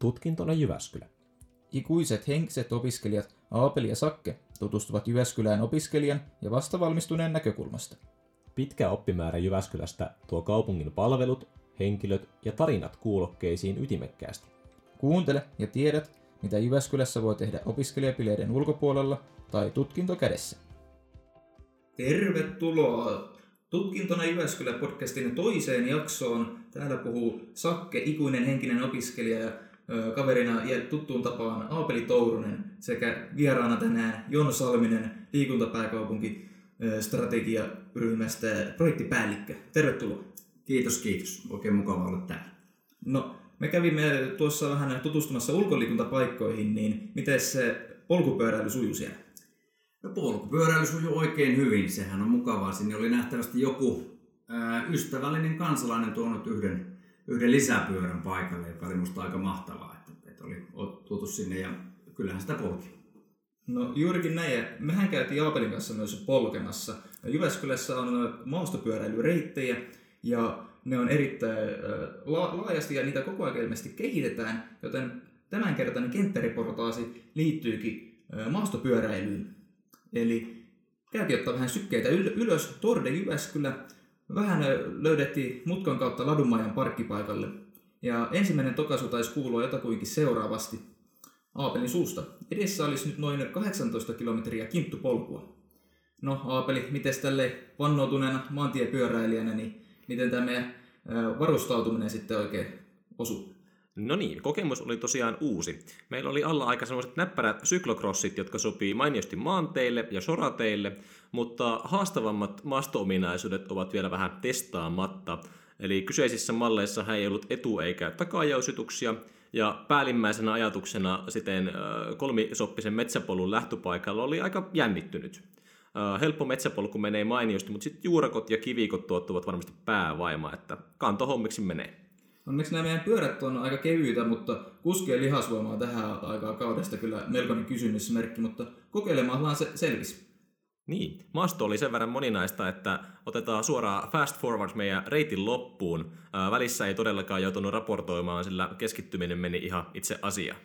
tutkintona Jyväskylä. Ikuiset henkiset opiskelijat Aapeli ja Sakke tutustuvat Jyväskylään opiskelijan ja vastavalmistuneen näkökulmasta. Pitkä oppimäärä Jyväskylästä tuo kaupungin palvelut, henkilöt ja tarinat kuulokkeisiin ytimekkäästi. Kuuntele ja tiedät, mitä Jyväskylässä voi tehdä opiskelijapileiden ulkopuolella tai tutkinto kädessä. Tervetuloa Tutkintona Jyväskylä podcastin toiseen jaksoon. Täällä puhuu Sakke, ikuinen henkinen opiskelija ja kaverina ja tuttuun tapaan Aapeli Tourunen sekä vieraana tänään Jon Salminen, liikuntapääkaupunki strategiaryhmästä projektipäällikkö. Tervetuloa. Kiitos, kiitos. Oikein mukava olla täällä. No, me kävimme tuossa vähän tutustumassa ulkoliikuntapaikkoihin, niin miten se polkupyöräily sujuu siellä? No polkupyöräily sujuu oikein hyvin, sehän on mukavaa. Sinne oli nähtävästi joku ää, ystävällinen kansalainen tuonut yhden, yhden lisäpyörän paikalle, joka oli musta aika mahtavaa, että, että oli tuotu sinne ja kyllähän sitä polki. No juurikin näin. ja Mehän käytiin Jaapelin kanssa myös polkemassa. Jyväskylässä on maastopyöräilyreittejä ja ne on erittäin laajasti ja niitä koko ajan ilmeisesti kehitetään, joten tämänkertainen kenttäreportaasi liittyykin ö, maastopyöräilyyn. Eli käytiin ottaa vähän sykkeitä yl- ylös, Torde Jyväskylä, vähän löydettiin mutkan kautta Ladunmajan parkkipaikalle. Ja ensimmäinen tokaisu taisi kuulua jotakuinkin seuraavasti Aapelin suusta. Edessä olisi nyt noin 18 kilometriä kinttupolkua. No Aapeli, miten tälle vannoutuneena maantiepyöräilijänä, niin miten tämä meidän varustautuminen sitten oikein osuu? No niin, kokemus oli tosiaan uusi. Meillä oli alla aika sellaiset näppärät syklokrossit, jotka sopii mainiosti maanteille ja sorateille, mutta haastavammat maasto-ominaisuudet ovat vielä vähän testaamatta. Eli kyseisissä malleissa ei ollut etu- eikä takajausituksia, ja päällimmäisenä ajatuksena siten kolmisoppisen metsäpolun lähtöpaikalla oli aika jännittynyt. Helppo metsäpolku menee mainiosti, mutta sitten juurakot ja kivikot tuottavat varmasti päävaima, että kantohommiksi menee. Onneksi nämä meidän pyörät on aika kevyitä, mutta kuskien lihasvoima on tähän aikaan kaudesta kyllä melkoinen kysymysmerkki, mutta kokeilemaan se selvisi. Niin, maasto oli sen verran moninaista, että otetaan suoraan fast forward meidän reitin loppuun. Ää, välissä ei todellakaan joutunut raportoimaan, sillä keskittyminen meni ihan itse asiaan.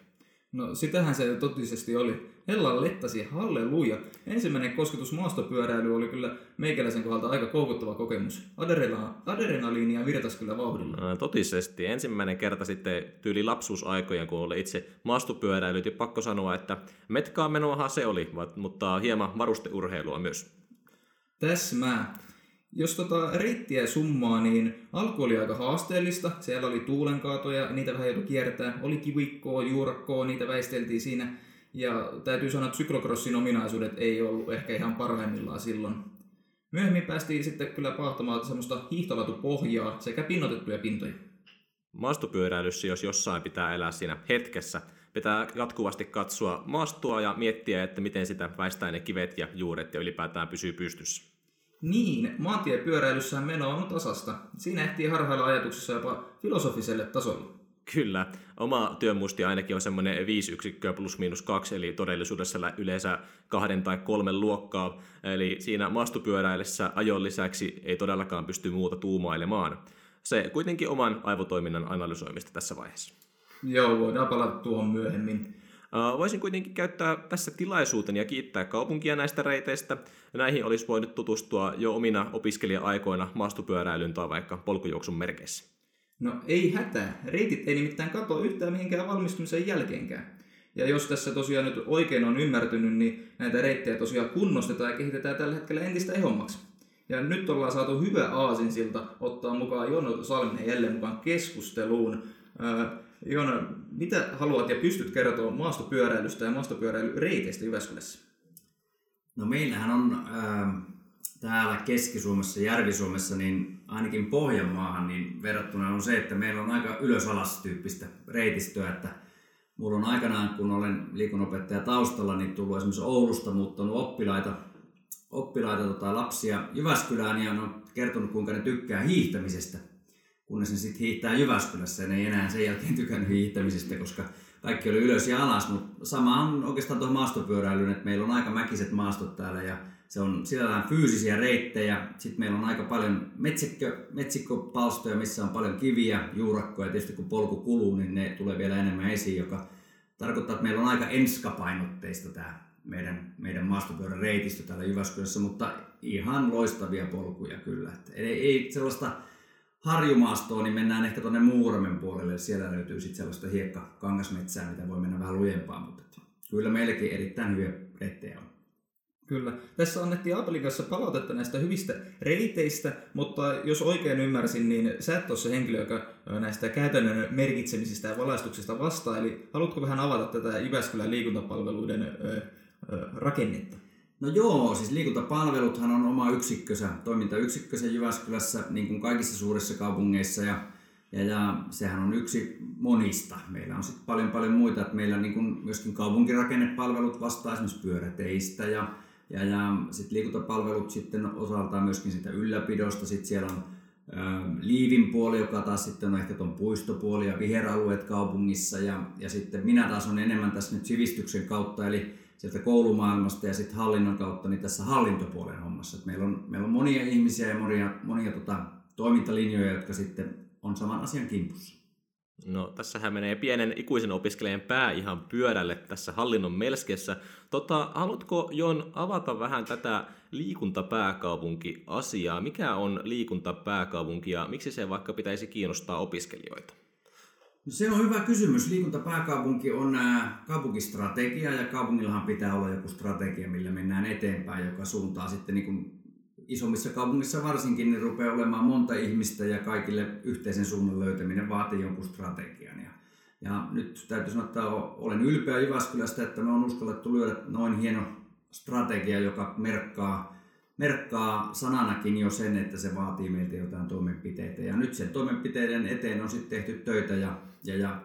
No sitähän se totisesti oli. Hella lettasi, halleluja. Ensimmäinen kosketus maastopyöräily oli kyllä meikäläisen kohdalta aika koukuttava kokemus. Adrenaliinia adrenaliinia virtasi kyllä vauhdilla. Ää, Totisesti. Ensimmäinen kerta sitten tyyli lapsuusaikojen, kun oli itse maastopyöräilyt, ja pakko sanoa, että metkaa menoahan se oli, mutta hieman varusteurheilua myös. Täsmää. Jos tota reittiä summaa, niin alku oli aika haasteellista. Siellä oli tuulenkaatoja, niitä vähän joutui kiertää. Oli kivikkoa, juurakkoa, niitä väisteltiin siinä. Ja täytyy sanoa, että syklocrossin ominaisuudet ei ollut ehkä ihan parhaimmillaan silloin. Myöhemmin päästiin sitten kyllä pahtamaan semmoista hiihtolatupohjaa sekä pinnotettuja pintoja. Maastopyöräilyssä, jos jossain pitää elää siinä hetkessä, pitää jatkuvasti katsoa maastoa ja miettiä, että miten sitä väistää ne kivet ja juuret ja ylipäätään pysyy pystyssä. Niin, maantiepyöräilyssähän meno on tasasta. Siinä ehtii harhailla ajatuksissa jopa filosofiselle tasolle. Kyllä. Oma työmuisti ainakin on semmoinen 5 yksikköä plus miinus kaksi, eli todellisuudessa yleensä kahden tai kolmen luokkaa. Eli siinä maastopyöräillessä ajon lisäksi ei todellakaan pysty muuta tuumailemaan. Se kuitenkin oman aivotoiminnan analysoimista tässä vaiheessa. Joo, voidaan palata tuohon myöhemmin. Voisin kuitenkin käyttää tässä tilaisuuden ja kiittää kaupunkia näistä reiteistä. Näihin olisi voinut tutustua jo omina opiskelija-aikoina maastopyöräilyn tai vaikka polkujuoksun merkeissä. No ei hätää. Reitit ei nimittäin katoa yhtään mihinkään valmistumisen jälkeenkään. Ja jos tässä tosiaan nyt oikein on ymmärtynyt, niin näitä reittejä tosiaan kunnostetaan ja kehitetään tällä hetkellä entistä ehommaksi. Ja nyt ollaan saatu hyvä aasinsilta ottaa mukaan Jono Salminen jälleen mukaan keskusteluun. Joona, mitä haluat ja pystyt kertoa maastopyöräilystä ja maastopyöräilyreiteistä Jyväskylässä? No meillähän on ää, täällä Keski-Suomessa, Järvi-Suomessa, niin ainakin Pohjanmaahan niin verrattuna on se, että meillä on aika ylös-alas tyyppistä reitistöä, että mulla on aikanaan, kun olen liikunopettaja taustalla, niin tullut esimerkiksi Oulusta muuttanut oppilaita, oppilaita tota, lapsia Jyväskylään ja on kertonut, kuinka ne tykkää hiihtämisestä, kunnes ne sitten hiihtää Jyväskylässä ja ne ei enää sen jälkeen tykännyt hiihtämisestä, koska kaikki oli ylös ja alas, mutta sama on oikeastaan tuohon maastopyöräilyyn, että meillä on aika mäkiset maastot täällä ja se on sillä fyysisiä reittejä. Sitten meillä on aika paljon metsikkö, metsikkopalstoja, missä on paljon kiviä, juurakkoja. Tietysti kun polku kuluu, niin ne tulee vielä enemmän esiin, joka tarkoittaa, että meillä on aika enskapainotteista tämä meidän, meidän maastopyörän reitistö täällä Jyväskylässä, mutta ihan loistavia polkuja kyllä. Ei, ei sellaista harjumaastoa, niin mennään ehkä tuonne Muuramen puolelle. Siellä löytyy sitten sellaista hiekka kangasmetsää, mitä voi mennä vähän lujempaa, mutta kyllä meilläkin erittäin hyviä reittejä on. Kyllä. Tässä annettiin Aapelin kanssa palautetta näistä hyvistä reiteistä, mutta jos oikein ymmärsin, niin sä et ole se henkilö, joka näistä käytännön merkitsemisistä ja valaistuksista vastaa. Eli haluatko vähän avata tätä Jyväskylän liikuntapalveluiden rakennetta? No joo, siis liikuntapalveluthan on oma yksikkönsä, toimintayksikkönsä Jyväskylässä, niin kuin kaikissa suurissa kaupungeissa, ja, ja, ja sehän on yksi monista. Meillä on sitten paljon paljon muita, että meillä niin kuin myöskin kaupunkirakennepalvelut vastaa esimerkiksi pyöräteistä, ja, ja, ja sitten liikuntapalvelut sitten osaltaan myöskin sitä ylläpidosta, sitten siellä on liivin puoli, joka taas sitten on ehkä tuon puistopuoli ja viheralueet kaupungissa, ja, ja sitten minä taas on enemmän tässä nyt sivistyksen kautta, eli sieltä koulumaailmasta ja sitten hallinnon kautta niin tässä hallintopuolen hommassa. Et meillä, on, meillä on monia ihmisiä ja monia, monia tota, toimintalinjoja, jotka sitten on saman asian kimpussa. No, tässähän menee pienen ikuisen opiskelijan pää ihan pyörälle tässä hallinnon melskessä. Tota, haluatko Jon avata vähän tätä liikuntapääkaupunki-asiaa? Mikä on liikuntapääkaupunki ja miksi se vaikka pitäisi kiinnostaa opiskelijoita? No se on hyvä kysymys. Liikuntapääkaupunki on kaupunkistrategia ja kaupungillahan pitää olla joku strategia, millä mennään eteenpäin, joka suuntaa sitten niin kuin isommissa kaupungissa varsinkin, niin rupeaa olemaan monta ihmistä ja kaikille yhteisen suunnan löytäminen vaatii jonkun strategian. Ja, ja nyt täytyy sanoa, että olen ylpeä Jyväskylästä, että me on uskallettu lyödä noin hieno strategia, joka merkkaa merkkaa sananakin jo sen, että se vaatii meiltä jotain toimenpiteitä. Ja nyt sen toimenpiteiden eteen on sitten tehty töitä ja, ja, ja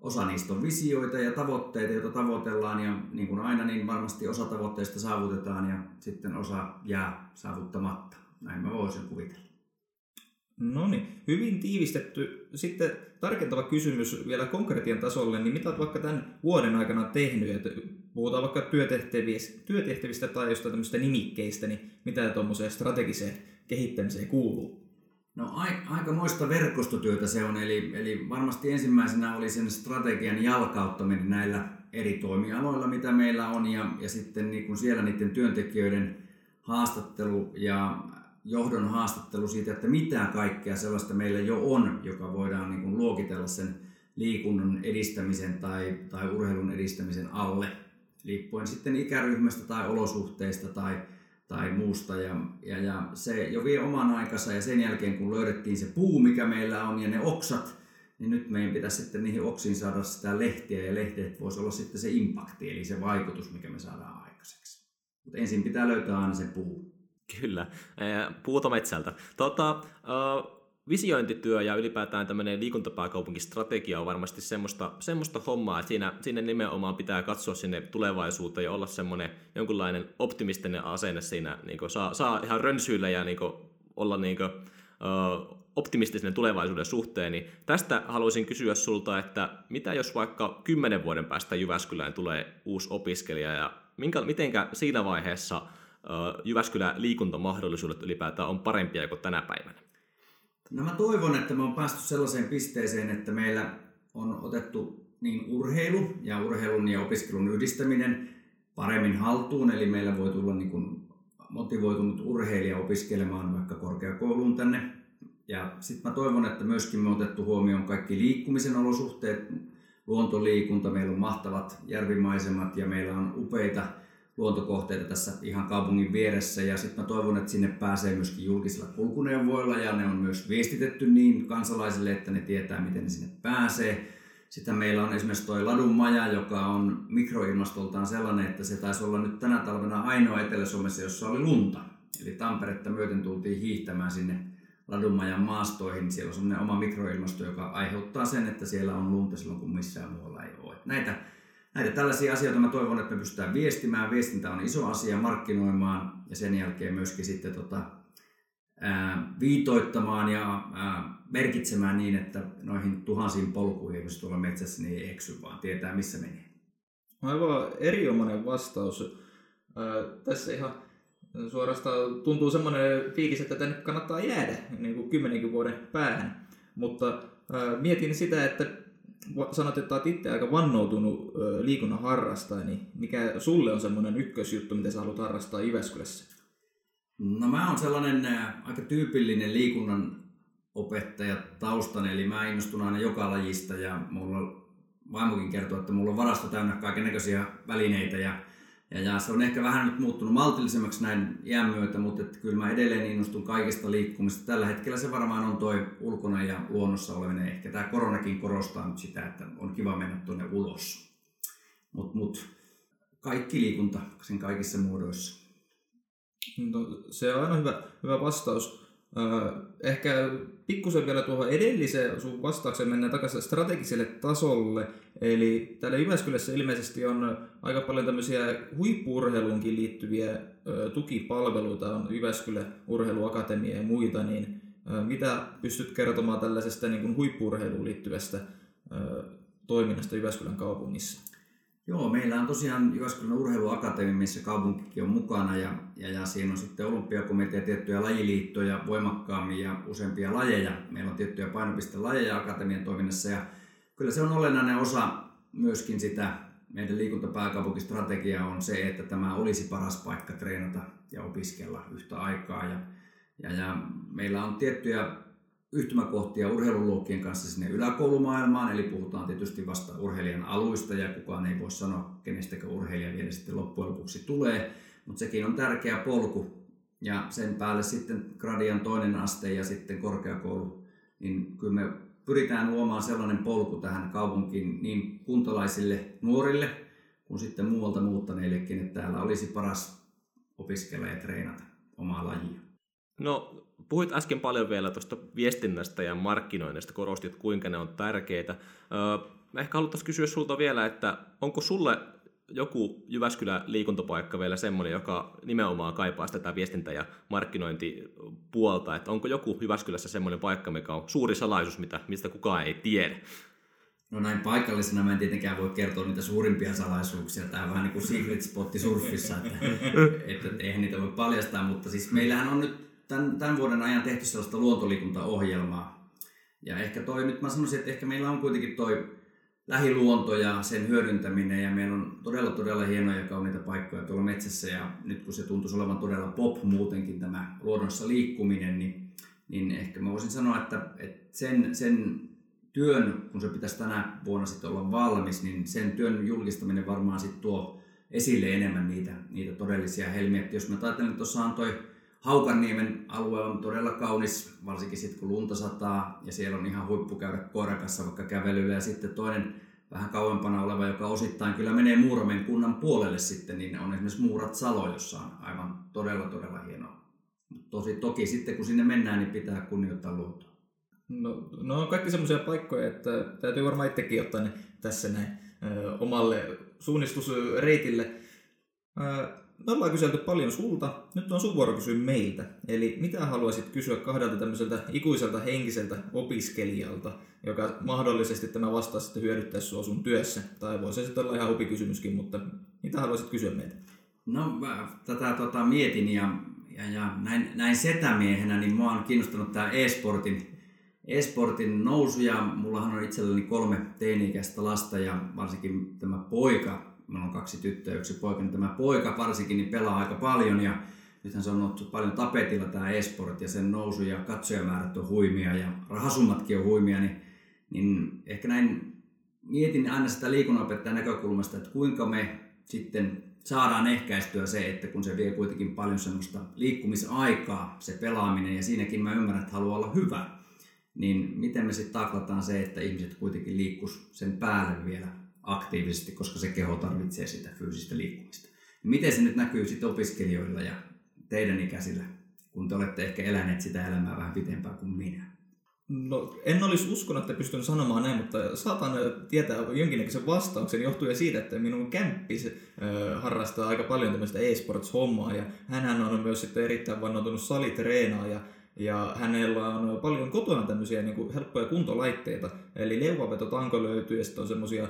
osa niistä on visioita ja tavoitteita, joita tavoitellaan ja niin kuin aina, niin varmasti osa tavoitteista saavutetaan ja sitten osa jää saavuttamatta. Näin mä voisin kuvitella. No niin, hyvin tiivistetty. Sitten tarkentava kysymys vielä konkretian tasolle, niin mitä olet vaikka tämän vuoden aikana tehnyt? Että puhutaan vaikka työtehtävistä, työtehtävistä tai jostain tämmöistä nimikkeistä, niin mitä tuommoiseen strategiseen kehittämiseen kuuluu? No aika moista verkostotyötä se on, eli, eli varmasti ensimmäisenä oli sen strategian jalkauttaminen näillä eri toimialoilla, mitä meillä on, ja, ja sitten niin kun siellä niiden työntekijöiden haastattelu ja johdon haastattelu siitä, että mitä kaikkea sellaista meillä jo on, joka voidaan niin kuin luokitella sen liikunnan edistämisen tai, tai urheilun edistämisen alle, liippuen sitten ikäryhmästä tai olosuhteista tai, tai muusta. Ja, ja, ja se jo vie oman aikansa ja sen jälkeen kun löydettiin se puu, mikä meillä on ja ne oksat, niin nyt meidän pitäisi sitten niihin oksiin saada sitä lehtiä ja lehteet voisi olla sitten se impakti, eli se vaikutus, mikä me saadaan aikaiseksi. Mutta ensin pitää löytää aina se puu. Kyllä, puuta metsältä. Tota, visiointityö ja ylipäätään tämmöinen liikuntapääkaupunkistrategia on varmasti semmoista, semmoista hommaa, että siinä, siinä nimenomaan pitää katsoa sinne tulevaisuuteen ja olla semmoinen jonkunlainen optimistinen asenne siinä, niin saa, saa ihan rönsyillä ja niin olla niin kuin, uh, optimistisen tulevaisuuden suhteen, niin tästä haluaisin kysyä sulta, että mitä jos vaikka kymmenen vuoden päästä Jyväskylään tulee uusi opiskelija ja minkä, mitenkä siinä vaiheessa Jyväskylän liikuntamahdollisuudet ylipäätään on parempia kuin tänä päivänä? No mä toivon, että me on päästy sellaiseen pisteeseen, että meillä on otettu niin urheilu ja urheilun ja opiskelun yhdistäminen paremmin haltuun, eli meillä voi tulla niin kuin motivoitunut urheilija opiskelemaan vaikka korkeakouluun tänne. Ja sitten mä toivon, että myöskin me on otettu huomioon kaikki liikkumisen olosuhteet, luontoliikunta, meillä on mahtavat järvimaisemat ja meillä on upeita luontokohteita tässä ihan kaupungin vieressä ja sitten mä toivon, että sinne pääsee myöskin julkisilla kulkuneuvoilla ja ne on myös viestitetty niin kansalaisille, että ne tietää, miten ne sinne pääsee. Sitten meillä on esimerkiksi tuo Ladun maja, joka on mikroilmastoltaan sellainen, että se taisi olla nyt tänä talvena ainoa Etelä-Suomessa, jossa oli lunta. Eli Tamperetta myöten tultiin hiihtämään sinne Ladunmajan maastoihin. Siellä on sellainen oma mikroilmasto, joka aiheuttaa sen, että siellä on lunta silloin, kun missään muualla ei ole. Näitä näitä tällaisia asioita mä toivon, että me pystytään viestimään. Viestintä on iso asia, markkinoimaan ja sen jälkeen myöskin sitten tota, ää, viitoittamaan ja ää, merkitsemään niin, että noihin tuhansiin polkuihin, jos tuolla metsässä, niin ei eksy, vaan tietää missä menee. Aivan erinomainen vastaus. Ää, tässä ihan suorastaan tuntuu semmoinen fiilis, että tänne kannattaa jäädä niin kuin kymmenenkin vuoden päähän. Mutta äh, mietin sitä, että sanot, että olet itse aika vannoutunut liikunnan harrastaja, niin mikä sulle on semmoinen ykkösjuttu, mitä sä haluat harrastaa Jyväskylässä? No mä oon sellainen aika tyypillinen liikunnan opettaja taustan, eli mä innostun aina joka lajista ja mulla vaimokin kertoo, että mulla on varasto täynnä kaiken näköisiä välineitä ja ja, ja se on ehkä vähän nyt muuttunut maltillisemmaksi näin iän myötä, mutta että kyllä mä edelleen innostun kaikista liikkumista. Tällä hetkellä se varmaan on toi ulkona ja luonnossa oleminen. Ehkä tämä koronakin korostaa nyt sitä, että on kiva mennä tuonne ulos. Mutta mut, kaikki liikunta sen kaikissa muodoissa. No, se on aina hyvä, hyvä vastaus. Ehkä pikkusen vielä tuohon edelliseen sun vastaukseen mennään takaisin strategiselle tasolle. Eli täällä Jyväskylässä ilmeisesti on aika paljon tämmöisiä huippuurheiluunkin liittyviä tukipalveluita, on Jyväskylä Urheiluakatemia ja muita, niin mitä pystyt kertomaan tällaisesta niin kuin huippuurheiluun liittyvästä toiminnasta Jyväskylän kaupungissa? Joo, meillä on tosiaan Jyväskylän urheiluakatemia, missä kaupunkikin on mukana ja, ja, ja siinä on sitten olympiakomitea, tiettyjä lajiliittoja voimakkaammin ja useampia lajeja. Meillä on tiettyjä painopistelajeja akatemian toiminnassa ja kyllä se on olennainen osa myöskin sitä meidän liikuntapääkaupunkistrategiaa on se, että tämä olisi paras paikka treenata ja opiskella yhtä aikaa. Ja, ja, ja meillä on tiettyjä yhtymäkohtia urheiluluokkien kanssa sinne yläkoulumaailmaan, eli puhutaan tietysti vasta urheilijan aluista ja kukaan ei voi sanoa, kenestäkö urheilija vielä sitten loppujen lopuksi tulee, mutta sekin on tärkeä polku ja sen päälle sitten gradian toinen aste ja sitten korkeakoulu, niin kyllä me pyritään luomaan sellainen polku tähän kaupunkiin niin kuntalaisille nuorille kuin sitten muualta muuttaneillekin, että täällä olisi paras opiskella ja treenata omaa lajia. No Puhuit äsken paljon vielä tuosta viestinnästä ja markkinoinnista, korostit kuinka ne on tärkeitä. Öö, ehkä haluttaisiin kysyä sulta vielä, että onko sulle joku Jyväskylä liikuntapaikka vielä semmoinen, joka nimenomaan kaipaa tätä viestintä- ja markkinointipuolta, että onko joku Jyväskylässä semmoinen paikka, mikä on suuri salaisuus, mitä, mistä kukaan ei tiedä? No näin paikallisena mä en tietenkään voi kertoa niitä suurimpia salaisuuksia. Tämä on vähän niin kuin secret spotti surfissa, että, että, että eihän niitä voi paljastaa, mutta siis meillähän on nyt tämän, tämän vuoden ajan tehty sellaista luontoliikuntaohjelmaa. Ja ehkä toi, nyt mä sanoisin, että ehkä meillä on kuitenkin toi lähiluonto ja sen hyödyntäminen ja meillä on todella todella hienoja kauniita paikkoja tuolla metsässä ja nyt kun se tuntuisi olevan todella pop muutenkin tämä luonnossa liikkuminen, niin, niin ehkä mä voisin sanoa, että, että sen, sen työn, kun se pitäisi tänä vuonna sitten olla valmis, niin sen työn julkistaminen varmaan sitten tuo esille enemmän niitä, niitä todellisia helmiä. Että jos mä ajattelen, että tuossa on toi Haukanniemen alue on todella kaunis, varsinkin sitten kun lunta sataa ja siellä on ihan huippu käydä koirakassa vaikka kävelyllä ja sitten toinen vähän kauempana oleva, joka osittain kyllä menee Muuramen kunnan puolelle sitten, niin on esimerkiksi Muurat Salo, jossa on aivan todella todella hienoa. Tosi, toki sitten kun sinne mennään, niin pitää kunnioittaa luontoa. No, no on kaikki semmoisia paikkoja, että täytyy varmaan itsekin ottaa ne tässä näin ö, omalle suunnistusreitille. Ö, me ollaan kyselty paljon sulta, nyt on sun vuoro kysyä meiltä. Eli mitä haluaisit kysyä kahdelta tämmöiseltä ikuiselta henkiseltä opiskelijalta, joka mahdollisesti tämä vastaus sitten hyödyttäisi sua sun työssä? Tai voisi sitten olla ihan hupikysymyskin, mutta mitä haluaisit kysyä meiltä? No mä tätä tota, mietin ja, ja, ja näin, näin setämiehenä, niin mua on kiinnostanut tämä e-sportin, e-sportin nousu ja mullahan on itselläni kolme teini-ikäistä lasta ja varsinkin tämä poika Meillä on kaksi tyttöä yksi poika, niin tämä poika varsinkin niin pelaa aika paljon ja nythän se on ollut paljon tapetilla tämä esport ja sen nousu ja katsojamäärät on huimia ja rahasummatkin on huimia, niin, niin ehkä näin mietin aina sitä liikunnanopettajan näkökulmasta, että kuinka me sitten saadaan ehkäistyä se, että kun se vie kuitenkin paljon semmoista liikkumisaikaa, se pelaaminen, ja siinäkin mä ymmärrän, että haluaa olla hyvä, niin miten me sitten taklataan se, että ihmiset kuitenkin liikkus sen päälle vielä aktiivisesti, koska se keho tarvitsee sitä fyysistä liikkumista. Miten se nyt näkyy sitten opiskelijoilla ja teidän ikäisillä, kun te olette ehkä eläneet sitä elämää vähän pitempään kuin minä? No, en olisi uskonut, että pystyn sanomaan näin, mutta saatan tietää jonkinnäköisen vastauksen johtuen siitä, että minun kämppis äh, harrastaa aika paljon tämmöistä e-sports-hommaa ja hän on myös sitten erittäin vannoutunut salitreenaaja ja hänellä on paljon kotona tämmöisiä niin kuin helppoja kuntolaitteita, eli leuvavetotanko löytyy ja sitten on semmoisia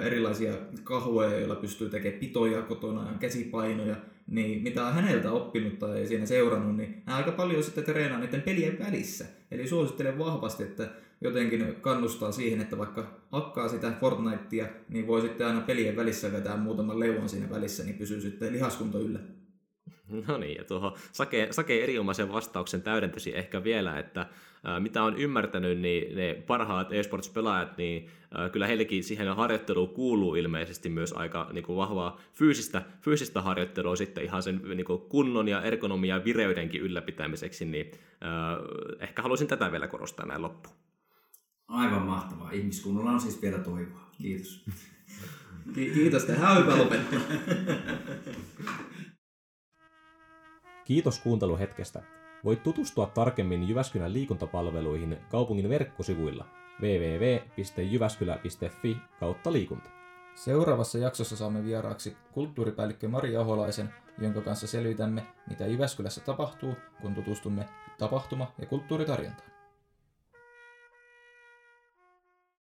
erilaisia kahvoja, joilla pystyy tekemään pitoja kotona ja käsipainoja, niin mitä on häneltä oppinut tai siinä seurannut, niin hän aika paljon sitten treenaa niiden pelien välissä. Eli suosittelen vahvasti, että jotenkin kannustaa siihen, että vaikka hakkaa sitä Fortnitea, niin voi sitten aina pelien välissä vetää muutaman leuan siinä välissä, niin pysyy sitten lihaskunto yllä. No niin, ja tuohon Sake, Sake erinomaisen vastauksen täydentäisi ehkä vielä, että ää, mitä on ymmärtänyt, niin ne parhaat esports-pelaajat, niin ää, kyllä heillekin siihen harjoitteluun kuuluu ilmeisesti myös aika niin kuin vahvaa fyysistä, fyysistä harjoittelua sitten ihan sen niin kuin kunnon ja ergonomia ja vireydenkin ylläpitämiseksi, niin ää, ehkä haluaisin tätä vielä korostaa näin loppuun. Aivan mahtavaa. Ihmiskunnalla on siis vielä toivoa. Kiitos. Kiitos, on hyvä lopettaa. Kiitos kuunteluhetkestä. Voit tutustua tarkemmin Jyväskylän liikuntapalveluihin kaupungin verkkosivuilla www.jyväskylä.fi kautta liikunta. Seuraavassa jaksossa saamme vieraaksi kulttuuripäällikkö Mari Aholaisen, jonka kanssa selvitämme, mitä Jyväskylässä tapahtuu, kun tutustumme tapahtuma- ja kulttuuritarjontaan.